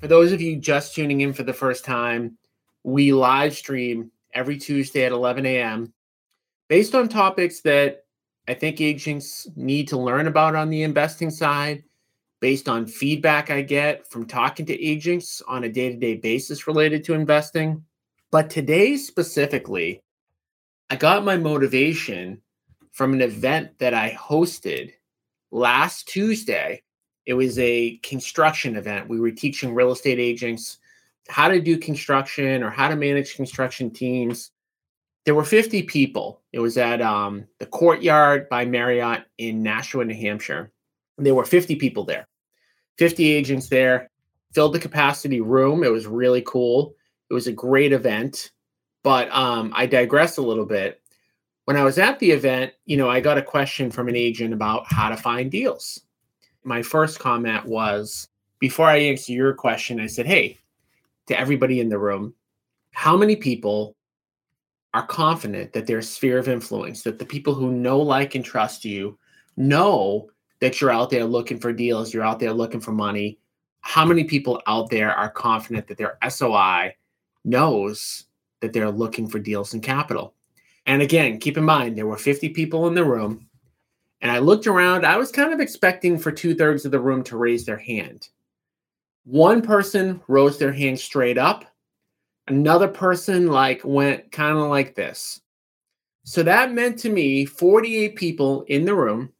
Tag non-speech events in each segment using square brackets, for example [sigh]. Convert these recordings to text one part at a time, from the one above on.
For those of you just tuning in for the first time, we live stream every Tuesday at 11 a.m. based on topics that I think agents need to learn about on the investing side based on feedback I get from talking to agents on a day to day basis related to investing. But today, specifically, I got my motivation from an event that I hosted last Tuesday. It was a construction event. We were teaching real estate agents how to do construction or how to manage construction teams there were 50 people. It was at um, the Courtyard by Marriott in Nashua, New Hampshire. And There were 50 people there, 50 agents there, filled the capacity room. It was really cool. It was a great event. But um, I digress a little bit. When I was at the event, you know, I got a question from an agent about how to find deals. My first comment was before I answer your question, I said, Hey, to everybody in the room, how many people are confident that their sphere of influence, that the people who know, like, and trust you know that you're out there looking for deals, you're out there looking for money. How many people out there are confident that their SOI knows that they're looking for deals and capital? And again, keep in mind, there were 50 people in the room. And I looked around, I was kind of expecting for two thirds of the room to raise their hand. One person rose their hand straight up, another person like went kind of like this. So that meant to me 48 people in the room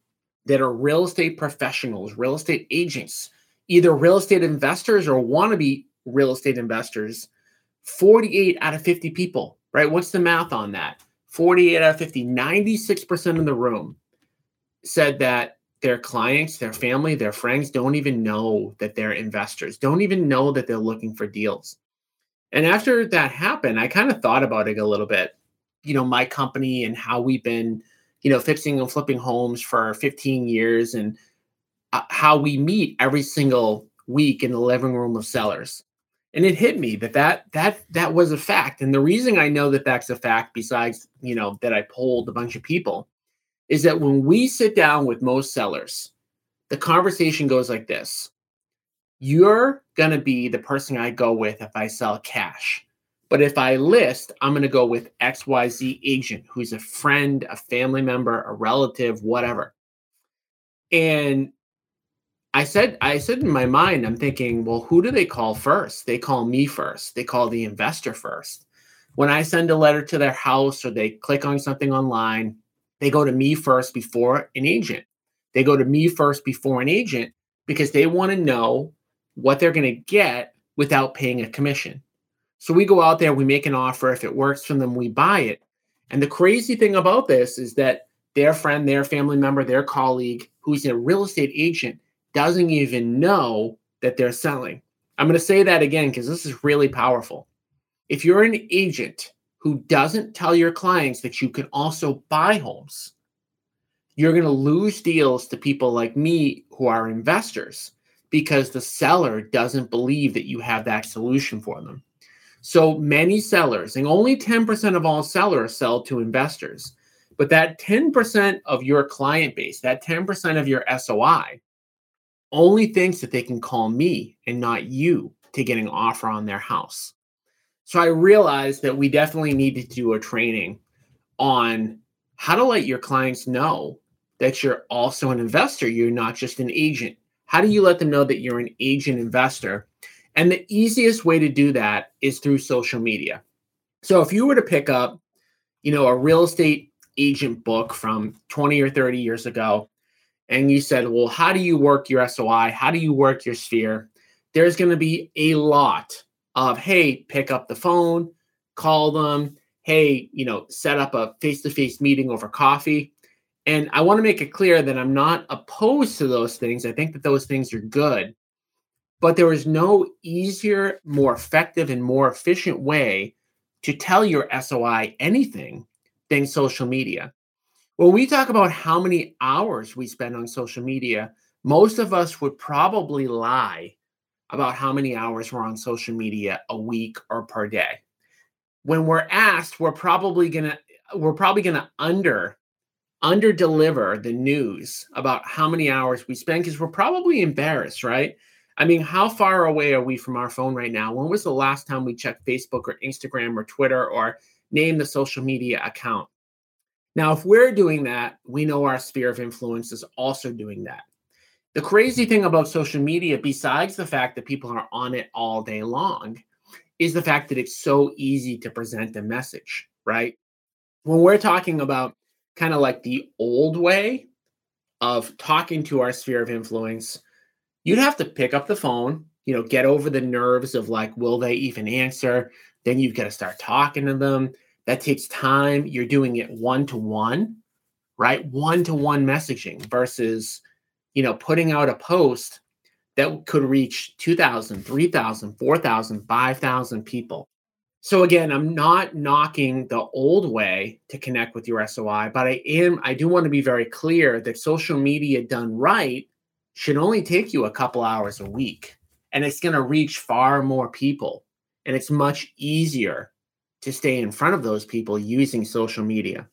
that are real estate professionals, real estate agents, either real estate investors or wannabe real estate investors. 48 out of 50 people, right? What's the math on that? 48 out of 50, 96% of the room said that their clients, their family, their friends don't even know that they're investors, don't even know that they're looking for deals. And after that happened, I kind of thought about it a little bit. You know, my company and how we've been, you know, fixing and flipping homes for 15 years and uh, how we meet every single week in the living room of sellers. And it hit me that that that that was a fact. And the reason I know that that's a fact besides, you know, that I polled a bunch of people is that when we sit down with most sellers, the conversation goes like this you're going to be the person I go with if I sell cash. But if I list, I'm going to go with XYZ agent who's a friend, a family member, a relative, whatever. And I said, I said in my mind, I'm thinking, well, who do they call first? They call me first. They call the investor first. When I send a letter to their house or they click on something online, they go to me first before an agent. They go to me first before an agent because they want to know what they're going to get without paying a commission. So we go out there, we make an offer. If it works for them, we buy it. And the crazy thing about this is that their friend, their family member, their colleague, who's a real estate agent, doesn't even know that they're selling. I'm going to say that again because this is really powerful. If you're an agent who doesn't tell your clients that you can also buy homes, you're going to lose deals to people like me who are investors because the seller doesn't believe that you have that solution for them. So many sellers, and only 10% of all sellers sell to investors, but that 10% of your client base, that 10% of your SOI, only thinks that they can call me and not you to get an offer on their house. So I realized that we definitely need to do a training on how to let your clients know that you're also an investor. You're not just an agent. How do you let them know that you're an agent investor? And the easiest way to do that is through social media. So if you were to pick up, you know, a real estate agent book from 20 or 30 years ago, and you said, well, how do you work your SOI? How do you work your sphere? There's going to be a lot of, hey, pick up the phone, call them, hey, you know, set up a face to face meeting over coffee. And I want to make it clear that I'm not opposed to those things. I think that those things are good. but there is no easier, more effective, and more efficient way to tell your SOI anything than social media. When we talk about how many hours we spend on social media, most of us would probably lie about how many hours we're on social media a week or per day. When we're asked, we're probably gonna we're probably gonna under under deliver the news about how many hours we spend because we're probably embarrassed, right? I mean, how far away are we from our phone right now? When was the last time we checked Facebook or Instagram or Twitter or name the social media account? Now, if we're doing that, we know our sphere of influence is also doing that. The crazy thing about social media, besides the fact that people are on it all day long, is the fact that it's so easy to present a message, right? When we're talking about kind of like the old way of talking to our sphere of influence, you'd have to pick up the phone, you know, get over the nerves of like, will they even answer? Then you've got to start talking to them. That takes time. You're doing it one to one, right? One to one messaging versus, you know, putting out a post that could reach 2,000, 3,000, 4,000, 5,000 people. So again, I'm not knocking the old way to connect with your SOI, but I am I do want to be very clear that social media done right should only take you a couple hours a week and it's going to reach far more people and it's much easier to stay in front of those people using social media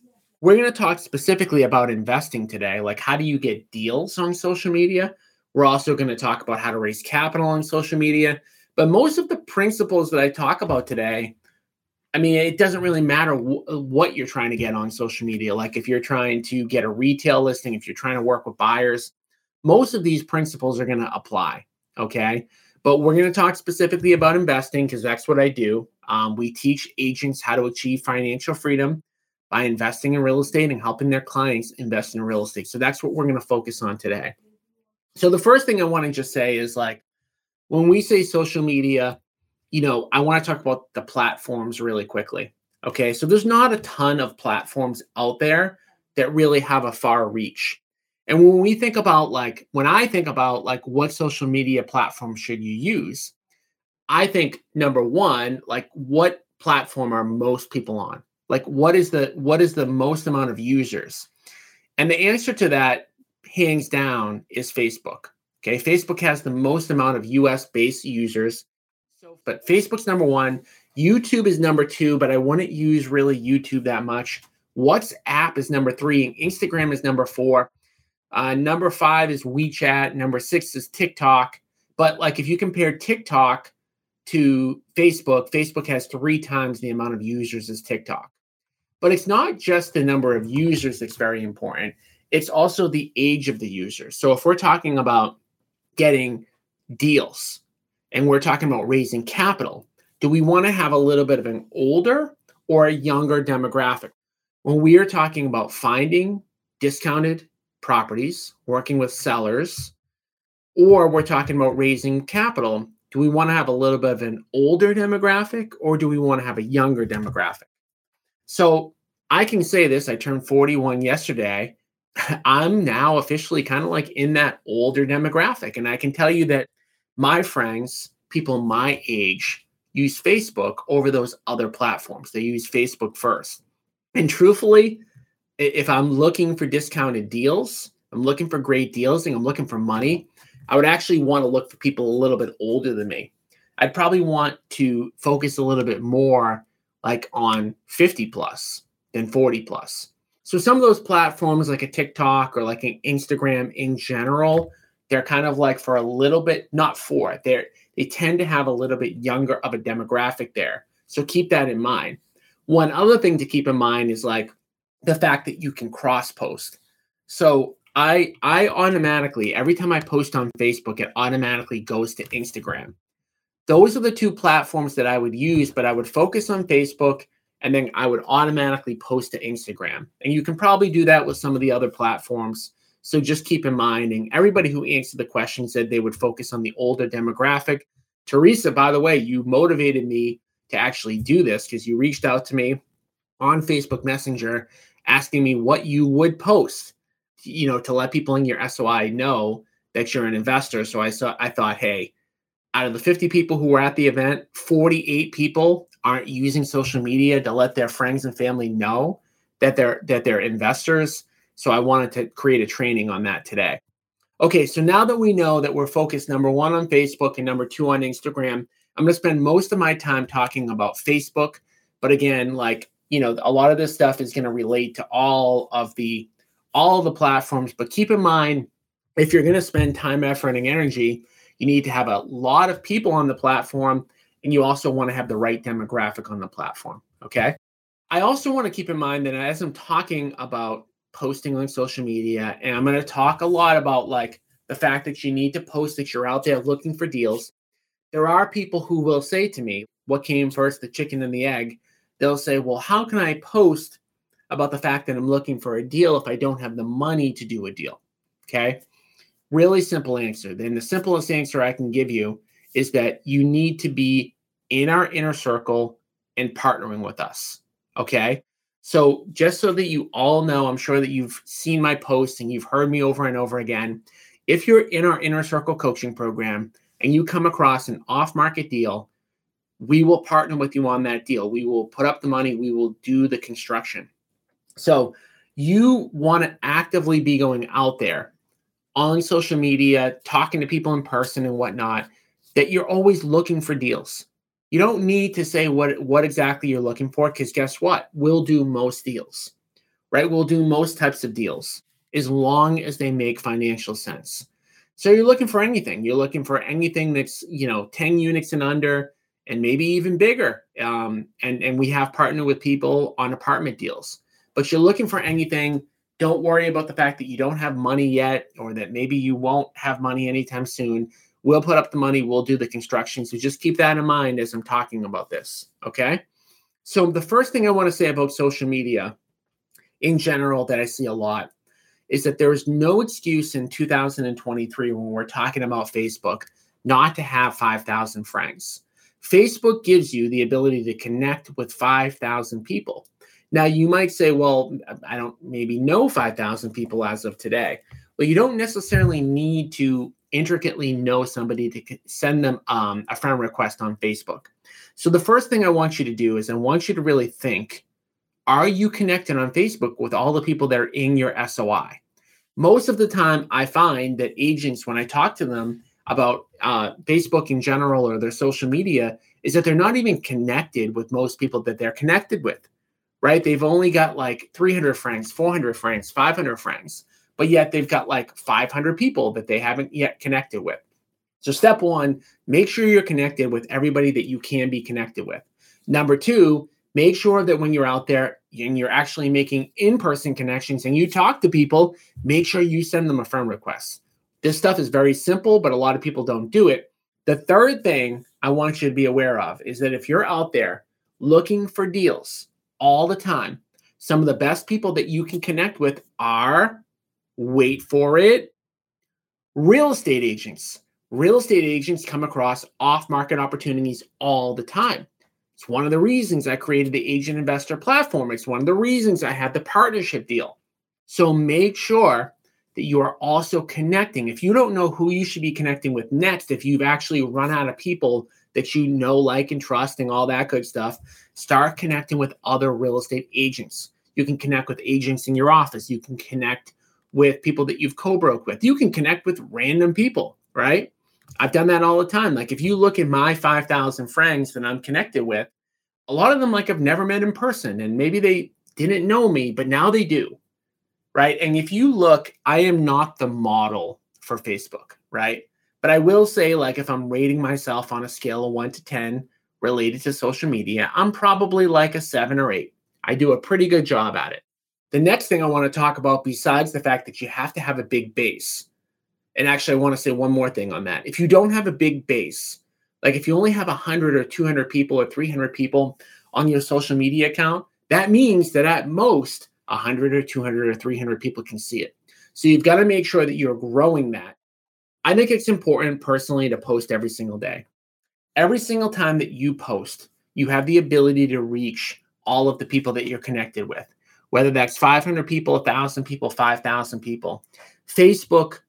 we're going to talk specifically about investing today like how do you get deals on social media we're also going to talk about how to raise capital on social media but most of the principles that i talk about today I mean, it doesn't really matter w- what you're trying to get on social media. Like if you're trying to get a retail listing, if you're trying to work with buyers, most of these principles are going to apply. Okay. But we're going to talk specifically about investing because that's what I do. Um, we teach agents how to achieve financial freedom by investing in real estate and helping their clients invest in real estate. So that's what we're going to focus on today. So the first thing I want to just say is like when we say social media, you know, I want to talk about the platforms really quickly. Okay. So there's not a ton of platforms out there that really have a far reach. And when we think about like when I think about like what social media platform should you use, I think number 1, like what platform are most people on? Like what is the what is the most amount of users? And the answer to that hands down is Facebook. Okay, Facebook has the most amount of US based users. But Facebook's number 1, YouTube is number 2, but I wouldn't use really YouTube that much. WhatsApp is number 3 and Instagram is number 4 uh, number five is WeChat. Number six is TikTok. But like if you compare TikTok to Facebook, Facebook has three times the amount of users as TikTok. But it's not just the number of users that's very important, it's also the age of the user. So if we're talking about getting deals and we're talking about raising capital, do we want to have a little bit of an older or a younger demographic? When we are talking about finding discounted properties, working with sellers, or we're talking about raising capital, do we want to have a little bit of an older demographic or do we want to have a younger demographic? So I can say this I turned 41 yesterday. [laughs] I'm now officially kind of like in that older demographic. And I can tell you that my friends, people my age, use Facebook over those other platforms. They use Facebook first. And truthfully, if I'm looking for discounted deals, I'm looking for great deals and I'm looking for money, I would actually want to look for people a little bit older than me. I'd probably want to focus a little bit more like on 50 plus than 40 plus. So some of those platforms like a TikTok or like an Instagram in general, they're kind of like for a little bit, not for they they tend to have a little bit younger of a demographic there. So keep that in mind. One other thing to keep in mind is like the fact that you can cross post. So I I automatically every time I post on Facebook, it automatically goes to Instagram. Those are the two platforms that I would use, but I would focus on Facebook and then I would automatically post to Instagram. And you can probably do that with some of the other platforms. So just keep in mind, and everybody who answered the question said they would focus on the older demographic. Teresa, by the way, you motivated me to actually do this because you reached out to me on Facebook Messenger asking me what you would post, you know, to let people in your SOI know that you're an investor. So I saw, I thought, hey, out of the 50 people who were at the event, 48 people aren't using social media to let their friends and family know that they're that they're investors. So I wanted to create a training on that today. Okay, so now that we know that we're focused number one on Facebook and number two on Instagram, I'm going to spend most of my time talking about Facebook. But again, like you know, a lot of this stuff is going to relate to all of the all of the platforms. But keep in mind, if you're going to spend time, effort, and energy, you need to have a lot of people on the platform, and you also want to have the right demographic on the platform. Okay. I also want to keep in mind that as I'm talking about posting on social media, and I'm going to talk a lot about like the fact that you need to post that you're out there looking for deals. There are people who will say to me, What came first, the chicken and the egg? they'll say, Well, how can I post about the fact that I'm looking for a deal if I don't have the money to do a deal? Okay. Really simple answer. Then the simplest answer I can give you is that you need to be in our inner circle and partnering with us. Okay. So, just so that you all know, I'm sure that you've seen my posts and you've heard me over and over again. If you're in our inner circle coaching program and you come across an off market deal, we will partner with you on that deal. We will put up the money, we will do the construction. So you want to actively be going out there on social media, talking to people in person and whatnot, that you're always looking for deals. You don't need to say what, what exactly you're looking for because guess what? We'll do most deals, right? We'll do most types of deals as long as they make financial sense. So you're looking for anything. You're looking for anything that's, you know, 10 units and under and maybe even bigger. Um, and and we have partnered with people on apartment deals. But you're looking for anything. Don't worry about the fact that you don't have money yet, or that maybe you won't have money anytime soon. We'll put up the money. We'll do the construction. So just keep that in mind as I'm talking about this. Okay. So the first thing I want to say about social media, in general, that I see a lot, is that there is no excuse in 2023 when we're talking about Facebook not to have 5,000 friends. Facebook gives you the ability to connect with 5,000 people. Now, you might say, well, I don't maybe know 5,000 people as of today. Well, you don't necessarily need to intricately know somebody to send them um, a friend request on Facebook. So, the first thing I want you to do is I want you to really think are you connected on Facebook with all the people that are in your SOI? Most of the time, I find that agents, when I talk to them, about uh, Facebook in general or their social media is that they're not even connected with most people that they're connected with, right? They've only got like 300 friends, 400 friends, 500 friends, but yet they've got like 500 people that they haven't yet connected with. So, step one, make sure you're connected with everybody that you can be connected with. Number two, make sure that when you're out there and you're actually making in person connections and you talk to people, make sure you send them a friend request. This stuff is very simple, but a lot of people don't do it. The third thing I want you to be aware of is that if you're out there looking for deals all the time, some of the best people that you can connect with are, wait for it, real estate agents. Real estate agents come across off market opportunities all the time. It's one of the reasons I created the agent investor platform. It's one of the reasons I had the partnership deal. So make sure that you are also connecting. If you don't know who you should be connecting with next, if you've actually run out of people that you know, like, and trust, and all that good stuff, start connecting with other real estate agents. You can connect with agents in your office. You can connect with people that you've co broke with. You can connect with random people, right? I've done that all the time. Like, if you look at my 5,000 friends that I'm connected with, a lot of them, like, I've never met in person, and maybe they didn't know me, but now they do right? And if you look, I am not the model for Facebook, right? But I will say, like, if I'm rating myself on a scale of one to 10 related to social media, I'm probably like a seven or eight. I do a pretty good job at it. The next thing I want to talk about, besides the fact that you have to have a big base, and actually, I want to say one more thing on that. If you don't have a big base, like if you only have 100 or 200 people or 300 people on your social media account, that means that at most 100 or 200 or 300 people can see it. So you've got to make sure that you're growing that. I think it's important personally to post every single day. Every single time that you post, you have the ability to reach all of the people that you're connected with, whether that's 500 people, 1,000 people, 5,000 people. Facebook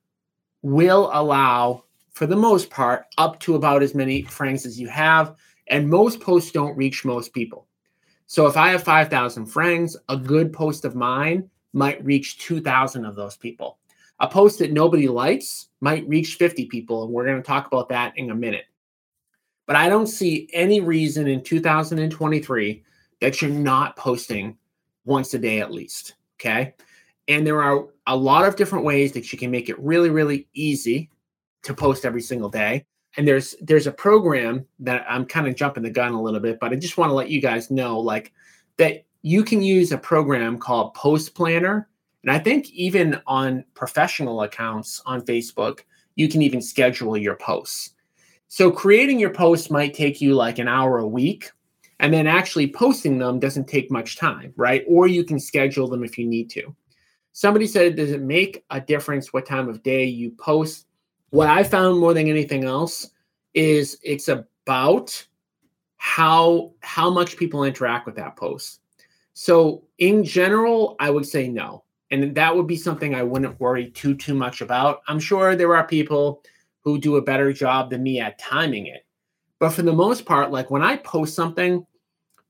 will allow for the most part, up to about as many friends as you have. And most posts don't reach most people. So if I have 5,000 friends, a good post of mine might reach 2,000 of those people. A post that nobody likes might reach 50 people. And we're going to talk about that in a minute. But I don't see any reason in 2023 that you're not posting once a day at least. Okay. And there are a lot of different ways that you can make it really, really easy to post every single day. And there's there's a program that I'm kind of jumping the gun a little bit, but I just want to let you guys know like that you can use a program called Post Planner. And I think even on professional accounts on Facebook, you can even schedule your posts. So creating your posts might take you like an hour a week, and then actually posting them doesn't take much time, right? Or you can schedule them if you need to. Somebody said, Does it make a difference what time of day you post? What I found more than anything else is it's about how how much people interact with that post. So in general, I would say no. And that would be something I wouldn't worry too too much about. I'm sure there are people who do a better job than me at timing it. But for the most part, like when I post something,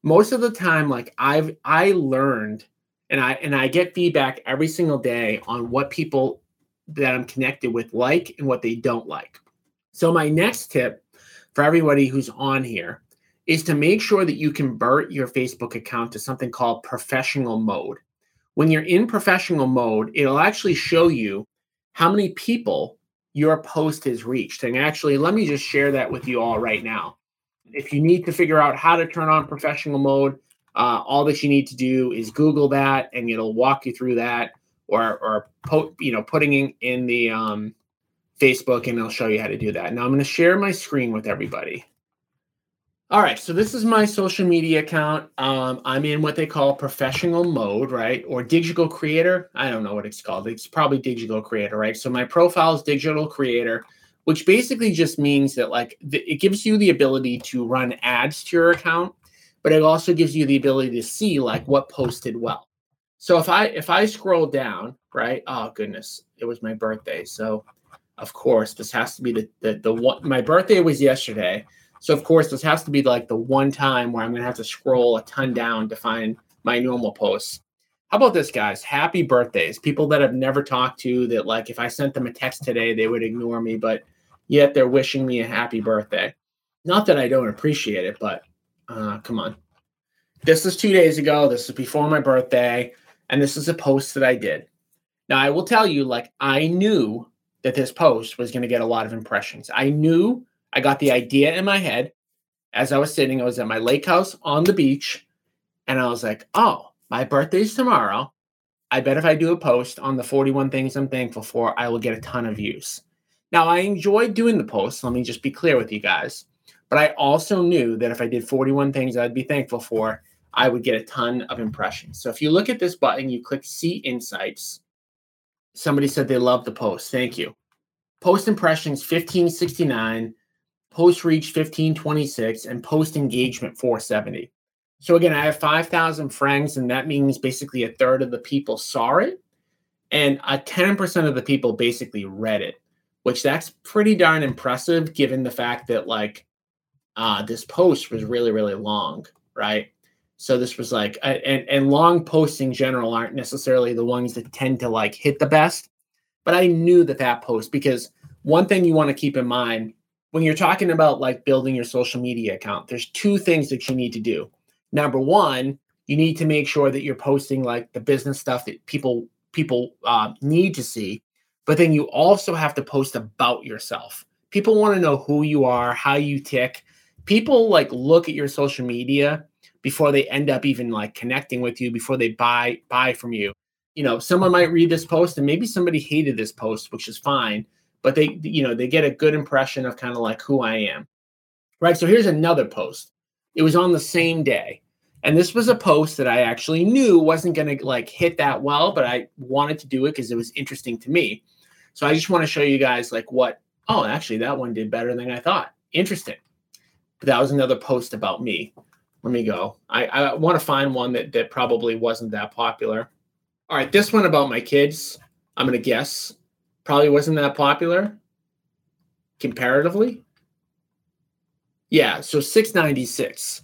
most of the time, like I've I learned and I and I get feedback every single day on what people that I'm connected with like and what they don't like. So my next tip for everybody who's on here is to make sure that you convert your Facebook account to something called professional mode. When you're in professional mode, it'll actually show you how many people your post has reached. And actually, let me just share that with you all right now. If you need to figure out how to turn on professional mode, uh, all that you need to do is Google that, and it'll walk you through that, or or po- you know putting in, in the um, Facebook, and it'll show you how to do that. Now I'm going to share my screen with everybody. All right, so this is my social media account. Um, I'm in what they call professional mode, right? Or digital creator. I don't know what it's called. It's probably digital creator, right? So my profile is digital creator, which basically just means that like th- it gives you the ability to run ads to your account, but it also gives you the ability to see like what posted well. So if I if I scroll down, right? Oh goodness, it was my birthday. So of course, this has to be the the, the one my birthday was yesterday. So of course, this has to be like the one time where I'm going to have to scroll a ton down to find my normal posts. How about this, guys? Happy birthdays. People that I've never talked to that, like, if I sent them a text today, they would ignore me, but yet they're wishing me a happy birthday. Not that I don't appreciate it, but uh, come on. This is two days ago. This is before my birthday. And this is a post that I did. Now, I will tell you, like, I knew that this post was going to get a lot of impressions. I knew I got the idea in my head as I was sitting. I was at my lake house on the beach, and I was like, oh, my birthday's tomorrow. I bet if I do a post on the 41 things I'm thankful for, I will get a ton of views. Now, I enjoyed doing the post. Let me just be clear with you guys. But I also knew that if I did 41 things I'd be thankful for, I would get a ton of impressions. So if you look at this button, you click See Insights. Somebody said they love the post. Thank you. Post impressions 1569, post reach 1526, and post engagement 470. So again, I have 5,000 friends, and that means basically a third of the people saw it, and a 10% of the people basically read it, which that's pretty darn impressive given the fact that like uh, this post was really, really long, right? So this was like, and, and long posts in general aren't necessarily the ones that tend to like hit the best. But I knew that that post because one thing you want to keep in mind when you're talking about like building your social media account, there's two things that you need to do. Number one, you need to make sure that you're posting like the business stuff that people people uh, need to see, but then you also have to post about yourself. People want to know who you are, how you tick. People like look at your social media before they end up even like connecting with you, before they buy buy from you. You know, someone might read this post and maybe somebody hated this post, which is fine but they you know they get a good impression of kind of like who I am. Right? So here's another post. It was on the same day. And this was a post that I actually knew wasn't going to like hit that well, but I wanted to do it because it was interesting to me. So I just want to show you guys like what oh, actually that one did better than I thought. Interesting. But that was another post about me. Let me go. I, I want to find one that that probably wasn't that popular. All right, this one about my kids. I'm gonna guess probably wasn't that popular. comparatively. Yeah, so 696,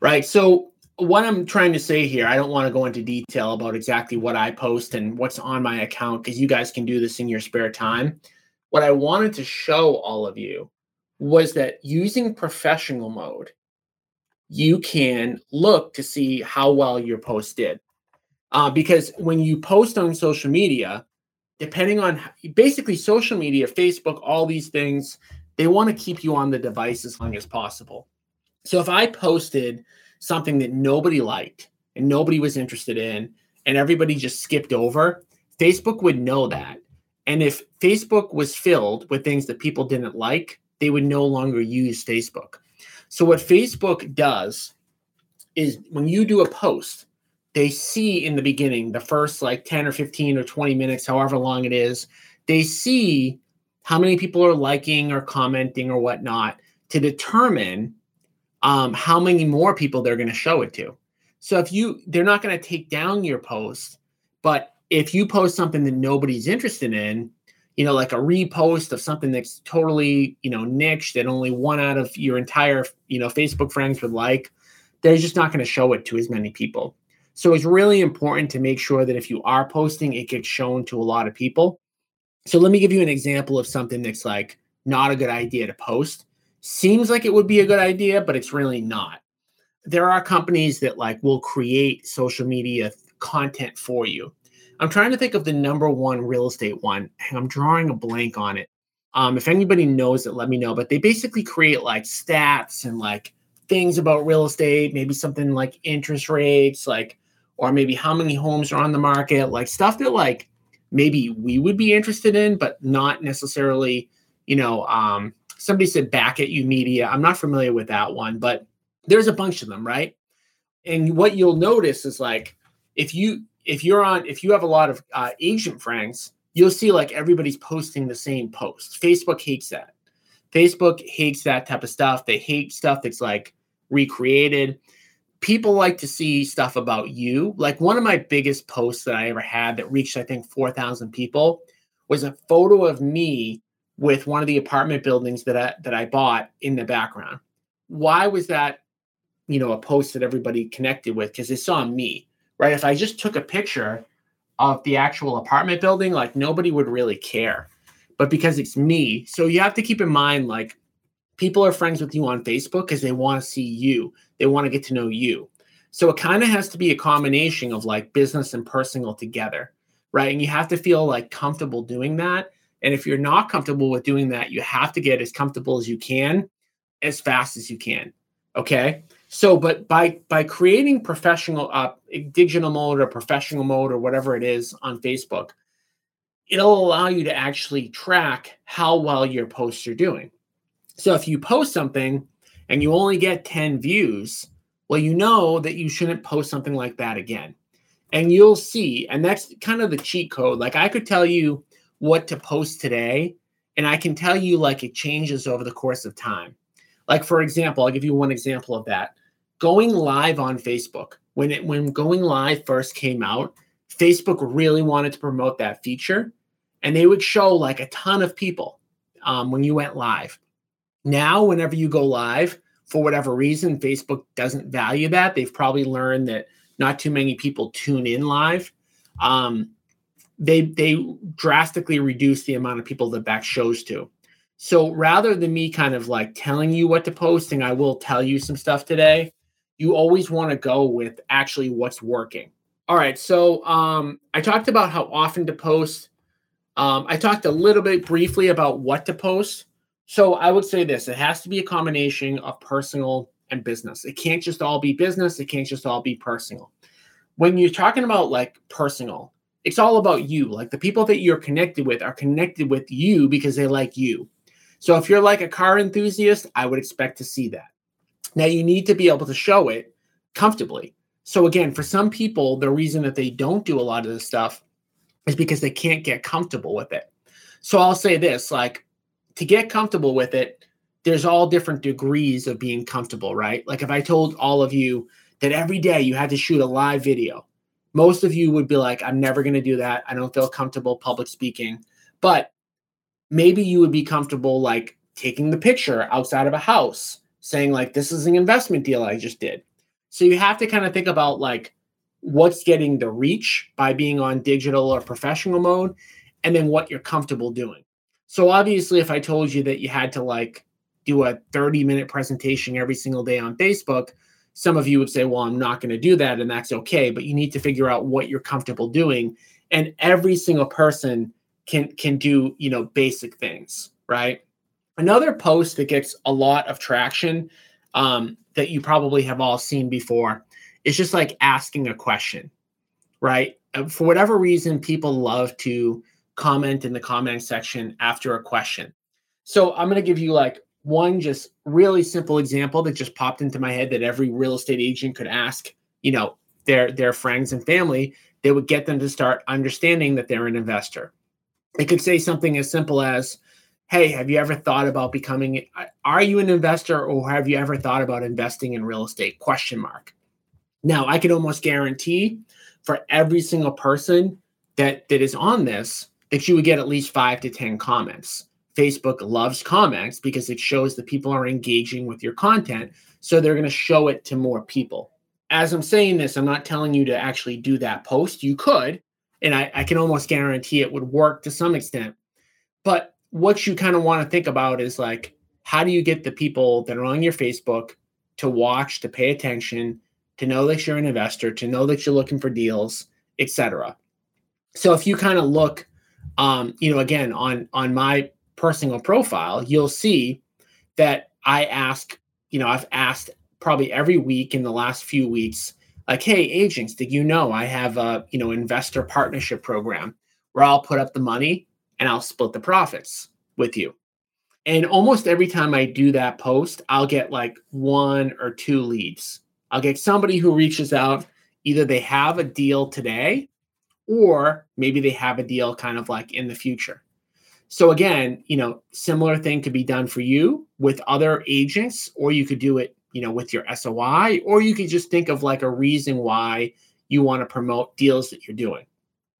right? So what I'm trying to say here, I don't want to go into detail about exactly what I post and what's on my account because you guys can do this in your spare time. What I wanted to show all of you was that using professional mode, you can look to see how well your post did. Uh, because when you post on social media, depending on basically social media, Facebook, all these things, they want to keep you on the device as long as possible. So if I posted something that nobody liked and nobody was interested in, and everybody just skipped over, Facebook would know that. And if Facebook was filled with things that people didn't like, they would no longer use Facebook. So what Facebook does is when you do a post, they see in the beginning, the first like 10 or 15 or 20 minutes, however long it is, they see how many people are liking or commenting or whatnot to determine um, how many more people they're going to show it to. So if you, they're not going to take down your post, but if you post something that nobody's interested in, you know, like a repost of something that's totally, you know, niche that only one out of your entire, you know, Facebook friends would like, they're just not going to show it to as many people. So it's really important to make sure that if you are posting, it gets shown to a lot of people. So let me give you an example of something that's like not a good idea to post. Seems like it would be a good idea, but it's really not. There are companies that like will create social media content for you. I'm trying to think of the number one real estate one. I'm drawing a blank on it. Um, if anybody knows it, let me know. But they basically create like stats and like things about real estate, maybe something like interest rates, like or maybe how many homes are on the market, like stuff that like maybe we would be interested in, but not necessarily, you know, um, somebody said BackAtYou Media. I'm not familiar with that one, but there's a bunch of them, right? And what you'll notice is like if you if you're on if you have a lot of uh, agent friends, you'll see like everybody's posting the same post. Facebook hates that. Facebook hates that type of stuff. They hate stuff that's like recreated people like to see stuff about you. Like one of my biggest posts that I ever had that reached, I think, 4,000 people was a photo of me with one of the apartment buildings that I, that I bought in the background. Why was that, you know, a post that everybody connected with? Because they saw me, right? If I just took a picture of the actual apartment building, like nobody would really care. But because it's me, so you have to keep in mind, like, people are friends with you on Facebook because they want to see you. They want to get to know you. So it kind of has to be a combination of like business and personal together, right? And you have to feel like comfortable doing that. And if you're not comfortable with doing that, you have to get as comfortable as you can as fast as you can. Okay? So but by by creating professional uh digital mode or professional mode or whatever it is on Facebook, it'll allow you to actually track how well your posts are doing. So if you post something and you only get 10 views, well, you know that you shouldn't post something like that again. And you'll see, and that's kind of the cheat code. Like I could tell you what to post today, and I can tell you like it changes over the course of time. Like for example, I'll give you one example of that. Going live on Facebook. When it when going live first came out, Facebook really wanted to promote that feature, and they would show like a ton of people um, when you went live. Now, whenever you go live, for whatever reason, Facebook doesn't value that. They've probably learned that not too many people tune in live. Um, they they drastically reduce the amount of people that that shows to. So rather than me kind of like telling you what to post, and I will tell you some stuff today, you always want to go with actually what's working. All right. So um, I talked about how often to post. Um, I talked a little bit briefly about what to post. So I would say this it has to be a combination of personal and business. It can't just all be business, it can't just all be personal. When you're talking about like personal, it's all about you. Like the people that you're connected with are connected with you because they like you. So if you're like a car enthusiast, I would expect to see that. Now you need to be able to show it comfortably. So again, for some people, the reason that they don't do a lot of this stuff is because they can't get comfortable with it. So I'll say this like to get comfortable with it, there's all different degrees of being comfortable, right? Like if I told all of you that every day you had to shoot a live video, most of you would be like, I'm never going to do that. I don't feel comfortable public speaking. But maybe you would be comfortable like taking the picture outside of a house, saying like this is an investment deal I just did. So you have to kind of think about like what's getting the reach by being on digital or professional mode and then what you're comfortable doing. So obviously if I told you that you had to like do a 30 minute presentation every single day on Facebook, some of you would say, well, I'm not going to do that. And that's okay. But you need to figure out what you're comfortable doing. And every single person can can do, you know, basic things, right? Another post that gets a lot of traction um, that you probably have all seen before is just like asking a question, right? For whatever reason, people love to comment in the comment section after a question. So I'm going to give you like one just really simple example that just popped into my head that every real estate agent could ask, you know, their their friends and family, they would get them to start understanding that they're an investor. They could say something as simple as, "Hey, have you ever thought about becoming are you an investor or have you ever thought about investing in real estate?" question mark. Now, I can almost guarantee for every single person that that is on this that you would get at least 5 to 10 comments Facebook loves comments because it shows that people are engaging with your content. So they're going to show it to more people. As I'm saying this, I'm not telling you to actually do that post. You could, and I, I can almost guarantee it would work to some extent. But what you kind of want to think about is like, how do you get the people that are on your Facebook to watch, to pay attention, to know that you're an investor, to know that you're looking for deals, etc. So if you kind of look, um, you know, again on on my personal profile, you'll see that I ask, you know, I've asked probably every week in the last few weeks, like, hey, agents, did you know I have a, you know, investor partnership program where I'll put up the money and I'll split the profits with you. And almost every time I do that post, I'll get like one or two leads. I'll get somebody who reaches out. Either they have a deal today or maybe they have a deal kind of like in the future. So again, you know, similar thing could be done for you with other agents, or you could do it, you know, with your SOI, or you could just think of like a reason why you want to promote deals that you're doing.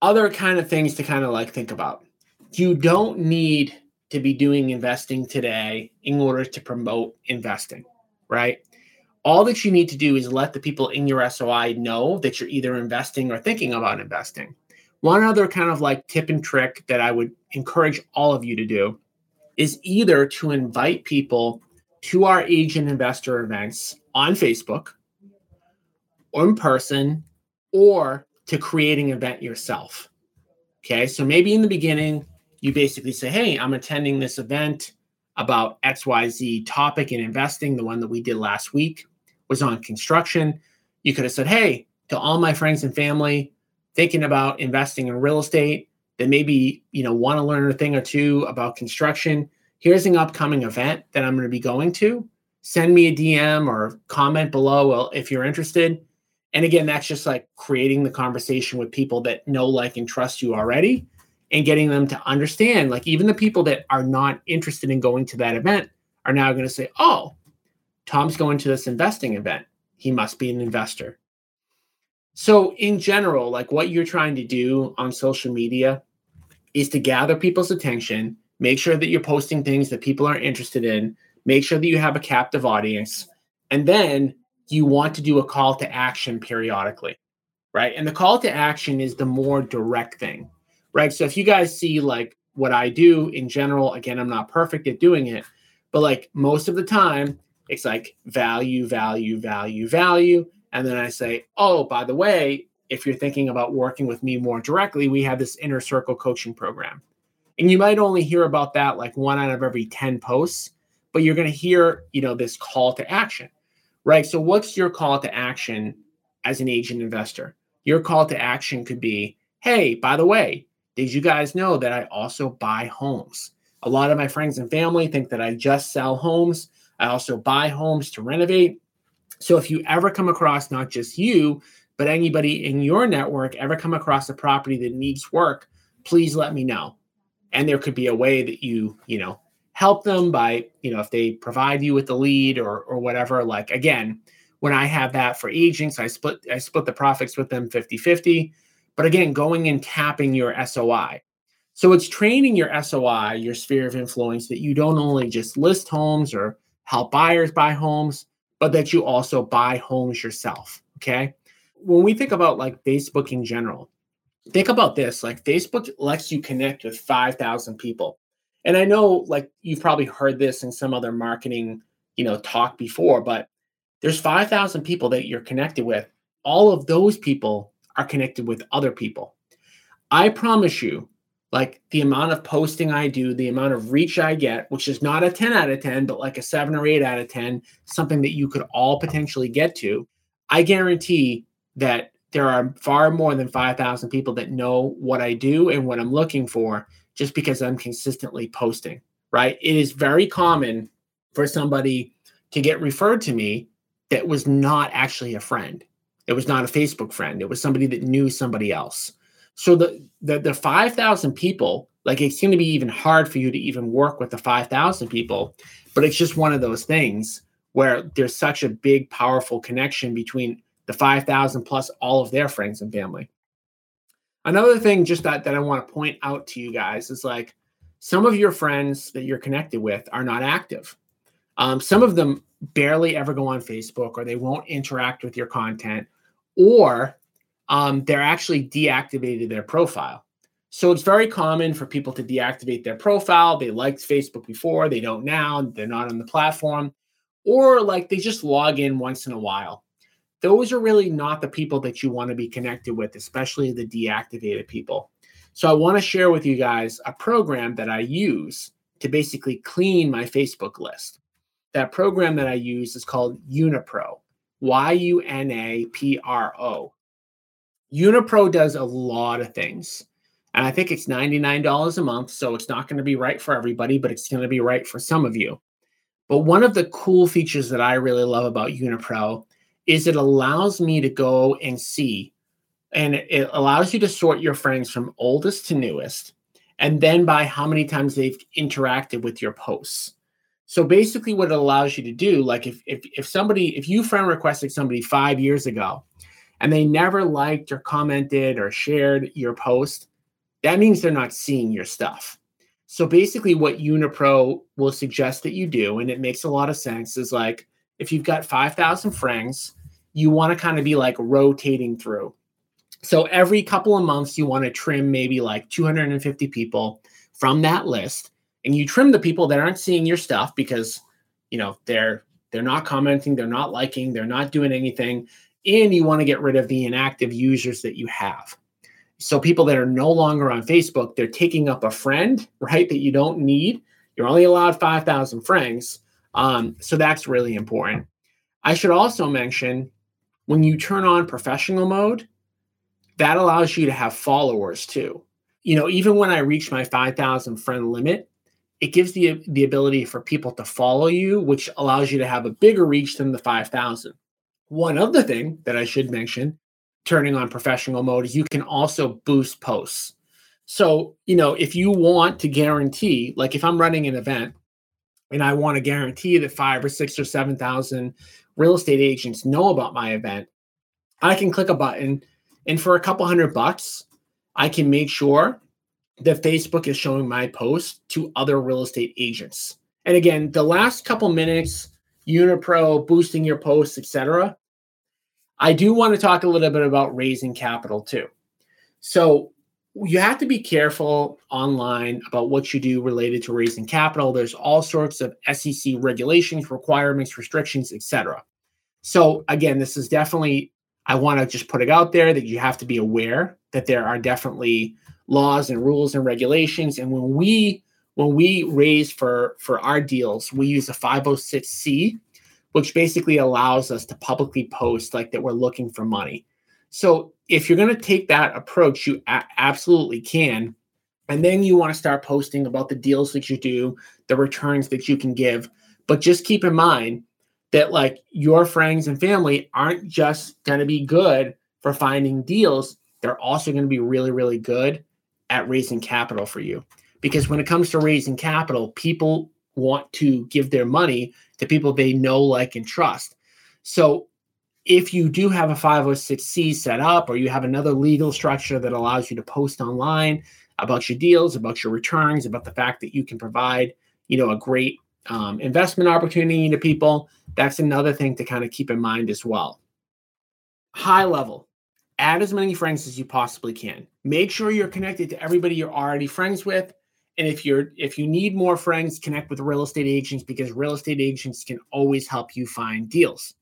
Other kind of things to kind of like think about. You don't need to be doing investing today in order to promote investing, right? All that you need to do is let the people in your SOI know that you're either investing or thinking about investing. One other kind of like tip and trick that I would encourage all of you to do is either to invite people to our agent investor events on Facebook or in person or to creating an event yourself. Okay, so maybe in the beginning, you basically say, Hey, I'm attending this event about XYZ topic in investing. The one that we did last week was on construction. You could have said, Hey, to all my friends and family, thinking about investing in real estate that maybe you know want to learn a thing or two about construction here's an upcoming event that i'm going to be going to send me a dm or comment below if you're interested and again that's just like creating the conversation with people that know like and trust you already and getting them to understand like even the people that are not interested in going to that event are now going to say oh tom's going to this investing event he must be an investor so, in general, like what you're trying to do on social media is to gather people's attention, make sure that you're posting things that people are interested in, make sure that you have a captive audience, and then you want to do a call to action periodically, right? And the call to action is the more direct thing, right? So, if you guys see like what I do in general, again, I'm not perfect at doing it, but like most of the time, it's like value, value, value, value and then I say, oh, by the way, if you're thinking about working with me more directly, we have this inner circle coaching program. And you might only hear about that like one out of every 10 posts, but you're going to hear, you know, this call to action, right? So what's your call to action as an agent investor? Your call to action could be, hey, by the way, did you guys know that I also buy homes? A lot of my friends and family think that I just sell homes. I also buy homes to renovate. So if you ever come across not just you, but anybody in your network ever come across a property that needs work, please let me know. And there could be a way that you, you know, help them by, you know, if they provide you with the lead or or whatever. Like again, when I have that for agents, I split I split the profits with them 50-50. But again, going and tapping your SOI. So it's training your SOI, your sphere of influence, that you don't only just list homes or help buyers buy homes, but that you also buy homes yourself. Okay. When we think about like Facebook in general, think about this like Facebook lets you connect with 5,000 people. And I know like you've probably heard this in some other marketing, you know, talk before, but there's 5,000 people that you're connected with. All of those people are connected with other people. I promise you, like the amount of posting I do, the amount of reach I get, which is not a 10 out of 10, but like a seven or eight out of 10, something that you could all potentially get to. I guarantee that there are far more than 5,000 people that know what I do and what I'm looking for just because I'm consistently posting, right? It is very common for somebody to get referred to me that was not actually a friend. It was not a Facebook friend. It was somebody that knew somebody else. So the the, the 5,000 people, like it's going to be even hard for you to even work with the 5,000 people, but it's just one of those things where there's such a big powerful connection between the 5,000 plus all of their friends and family. Another thing just that that I want to point out to you guys is like some of your friends that you're connected with are not active. Um, some of them barely ever go on Facebook or they won't interact with your content or um, they're actually deactivated their profile. So it's very common for people to deactivate their profile. They liked Facebook before, they don't now, they're not on the platform, or like they just log in once in a while. Those are really not the people that you want to be connected with, especially the deactivated people. So I want to share with you guys a program that I use to basically clean my Facebook list. That program that I use is called YunaPro, Y U N A P R O. YunaPro does a lot of things. And I think it's $99 a month. So it's not going to be right for everybody, but it's going to be right for some of you. But one of the cool features that I really love about YunaPro is it allows me to go and see, and it allows you to sort your friends from oldest to newest, and then by how many times they've interacted with your posts. So basically, what it allows you to do, like if if if somebody, if you friend requested somebody five years ago, and they never liked or commented or shared your post, that means they're not seeing your stuff. So basically, what YunaPro will suggest that you do, and it makes a lot of sense, is like if you've got 5,000 friends, you want to kind of be like rotating through. So every couple of months, you want to trim maybe like 250 people from that list, and you trim the people that aren't seeing your stuff because you know they're they're not commenting, they're not liking, they're not doing anything, and you want to get rid of the inactive users that you have. So people that are no longer on Facebook, they're taking up a friend, [laughs] right? That you don't need. You're only allowed 5,000 friends. Um, so that's really important. I should also mention when you turn on professional mode, that allows you to have followers too. You know, even when I reach my 5,000 friend limit, it gives the the ability for people to follow you, which allows you to have a bigger reach than the 5,000. One other thing that I should mention, turning on professional mode, you can also boost posts. So, you know, if you want to guarantee, like if I'm running an event and I want to guarantee that five or six or 7,000 real estate agents know about my event, I can click a button and for a couple hundred bucks, I can make sure that Facebook is showing my post to other real estate agents. And again, the last couple minutes, YunaPro, boosting your posts, etc. I do want to talk a little bit about raising capital too. So you have to be careful online about what you do related to raising capital. There's all sorts of SEC regulations, requirements, restrictions, etc. So again, this is definitely I want to just put it out there that you have to be aware that there are definitely laws and rules and regulations and when we when we raise for for our deals, we use a 506c which basically allows us to publicly post like that we're looking for money. So if you're going to take that approach, you a- absolutely can. And then you want to start posting about the deals that you do, the returns that you can give. But just keep in mind that like your friends and family aren't just going to be good for finding deals, they're also going to be really, really good at raising capital for you. Because when it comes to raising capital, people want to give their money to people they know, like, and trust. So if you do have a 506c set up or you have another legal structure that allows you to post online, about your deals, about your returns, about the fact that you can provide, you know, a great um, investment opportunity to people. That's another thing to kind of keep in mind as well. High level, add as many friends as you possibly can. Make sure you're connected to everybody you're already friends with. And if you're if you need more friends, connect with real estate agents because real estate agents can always help you find deals.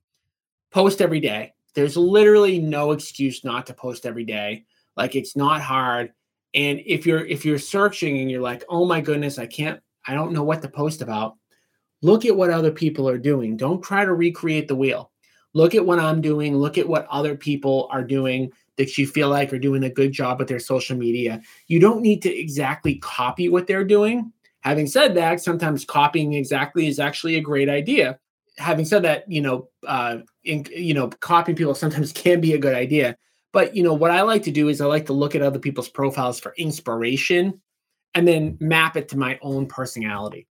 Post every day. There's literally no excuse not to post every day. Like it's not hard. And if you're if you're searching and you're like, "Oh my goodness, I can't I don't know what to post about." Look at what other people are doing. Don't try to recreate the wheel. Look at what I'm doing, look at what other people are doing that you feel like are doing a good job with their social media. You don't need to exactly copy what they're doing. Having said that, sometimes copying exactly is actually a great idea. Having said that, you know, uh, in, you know, copying people sometimes [laughs] can be a good idea. But you know, what I like to do is I like to look at other people's profiles for inspiration, and then map it to my own personality.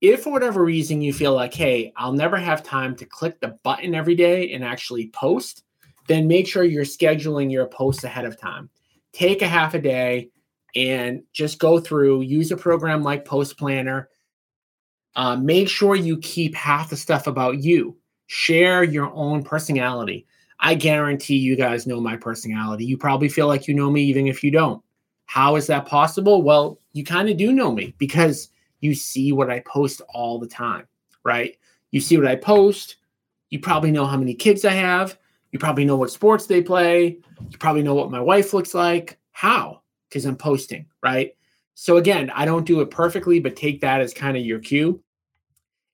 If for whatever reason you feel like, hey, I'll never have time to click the button every day and actually post, then make sure you're scheduling your posts ahead of time. Take a half a day and just go through, use a program like Post Planner. Uh, make sure you keep half the stuff about you. Share your own personality. I guarantee you guys know my personality. You probably feel like you know me even if you don't. How is that possible? Well, you kind of do know me because you see what I post all the time, right? You see what I post. You probably know how many kids I have. You probably know what sports they play. You probably know what my wife looks like. How? Because I'm posting, right? So again, I don't do it perfectly, but take that as kind of your cue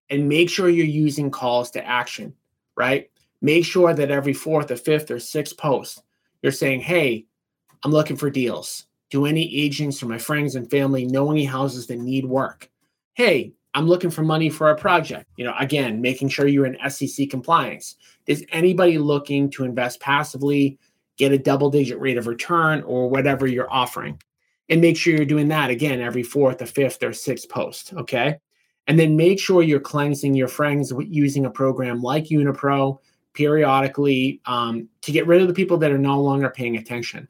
and make sure you're using calls to action, right? Make sure that every fourth or fifth or sixth post, you're saying, Hey, I'm looking for deals. Do any agents or my friends and family know any houses that need work? Hey, I'm looking for money for a project. You know, again, making sure you're in SEC compliance. Is anybody looking to invest passively, get a double digit rate of return, or whatever you're offering? And make sure you're doing that again every fourth or fifth or sixth post. Okay. And then make sure you're cleansing your friends using a program like YunaPro periodically um, to get rid of the people that are no longer paying attention.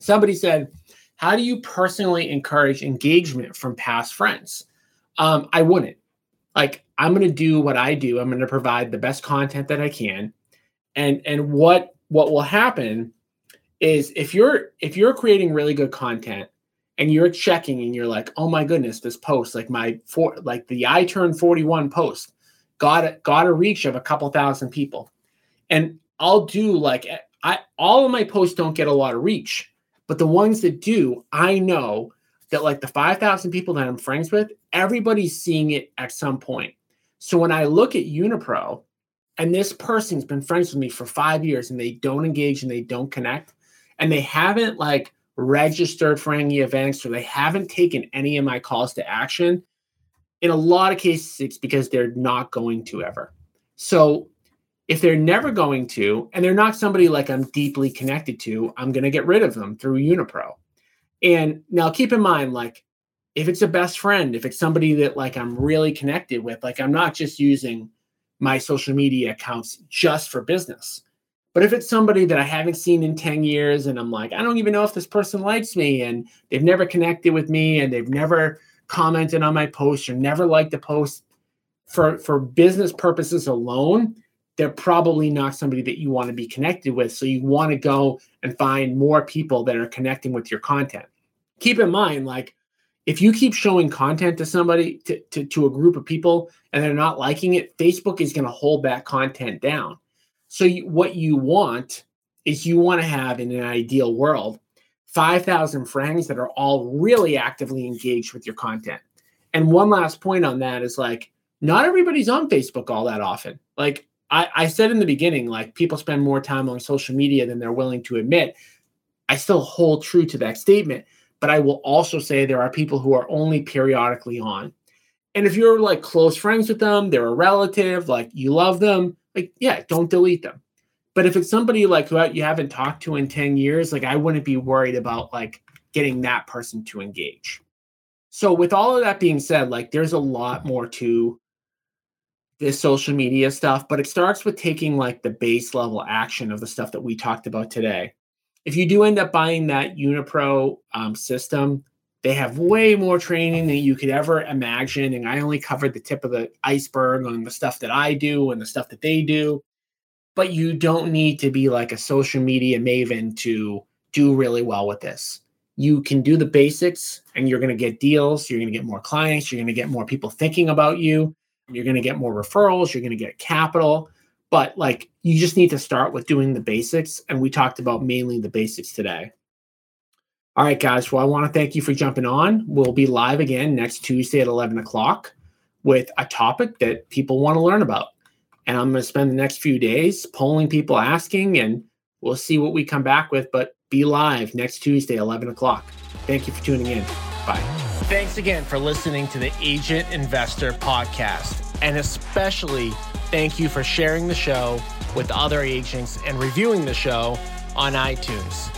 Somebody said, How do you personally encourage engagement from past friends? Um, I wouldn't. Like I'm going to do what I do. I'm going to provide the best content that I can, and and what what will happen is if you're if you're creating really good content and you're checking and you're like, oh my goodness, this post like my for like the I turn 41 post got a, got a reach of a couple thousand people, and I'll do like I all of my posts don't get a lot of reach, but the ones that do, I know that like the 5,000 people that I'm friends with, everybody's seeing it at some point. So when I look at YunaPro and this person's been friends with me for five years and they don't engage and they don't connect and they haven't like registered for any events or they haven't taken any of my calls to action, in a lot of cases, it's because they're not going to ever. So if they're never going to, and they're not somebody like I'm deeply connected to, I'm going to get rid of them through YunaPro. And now keep in mind, like, if it's a best friend, if it's somebody that like I'm really connected with, like I'm not just using my social media accounts just for business. But if it's somebody that I haven't seen in 10 years and I'm like, I don't even know if this person likes me and they've never connected with me and they've never commented on my post or never liked a post for for business purposes alone, they're probably not somebody that you want to be connected with. So you want to go and find more people that are connecting with your content. Keep in mind, like, if you keep showing content to somebody, to, to, to a group of people, and they're not liking it, Facebook is going to hold that content down. So, you, what you want is you want to have in an ideal world 5,000 friends that are all really actively engaged with your content. And one last point on that is like, not everybody's on Facebook all that often. Like, I, I said in the beginning, like people spend more time on social media than they're willing to admit. I still hold true to that statement, but I will also say there are people who are only periodically on. And if you're like close friends with them, they're a relative, like you love them, like, yeah, don't delete them. But if it's somebody like who you haven't talked to in 10 years, like I wouldn't be worried about like getting that person to engage. So with all of that being said, like there's a lot more to this social media stuff, but it starts with taking like the base level action of the stuff that we talked about today. If you do end up buying that YunaPro um, system, They have way more training than you could ever imagine. And I only covered the tip of the iceberg on the stuff that I do and the stuff that they do. But you don't need to be like a social media maven to do really well with this. You can do the basics and you're going to get deals. You're going to get more clients. You're going to get more people thinking about you. You're going to get more referrals. You're going to get capital. But like you just need to start with doing the basics. And we talked about mainly the basics today. All right, guys. Well, I want to thank you for jumping on. We'll be live again next Tuesday at 11 o'clock with a topic that people want to learn about. And I'm going to spend the next few days polling people, asking, and we'll see what we come back with. But be live next Tuesday, 11 o'clock. Thank you for tuning in. Bye. Thanks again for listening to the Agent Investor Podcast. And especially thank you for sharing the show with other agents and reviewing the show on iTunes.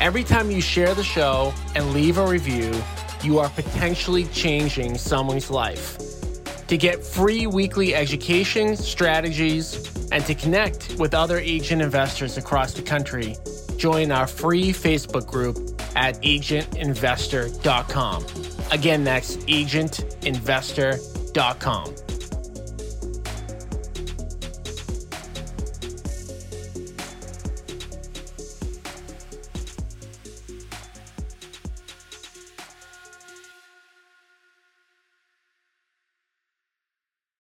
Every time you share the show and leave a review, you are potentially changing someone's life. To get free weekly education, strategies, and to connect with other agent investors across the country, join our free Facebook group at agentinvestor.com. Again, that's agentinvestor.com.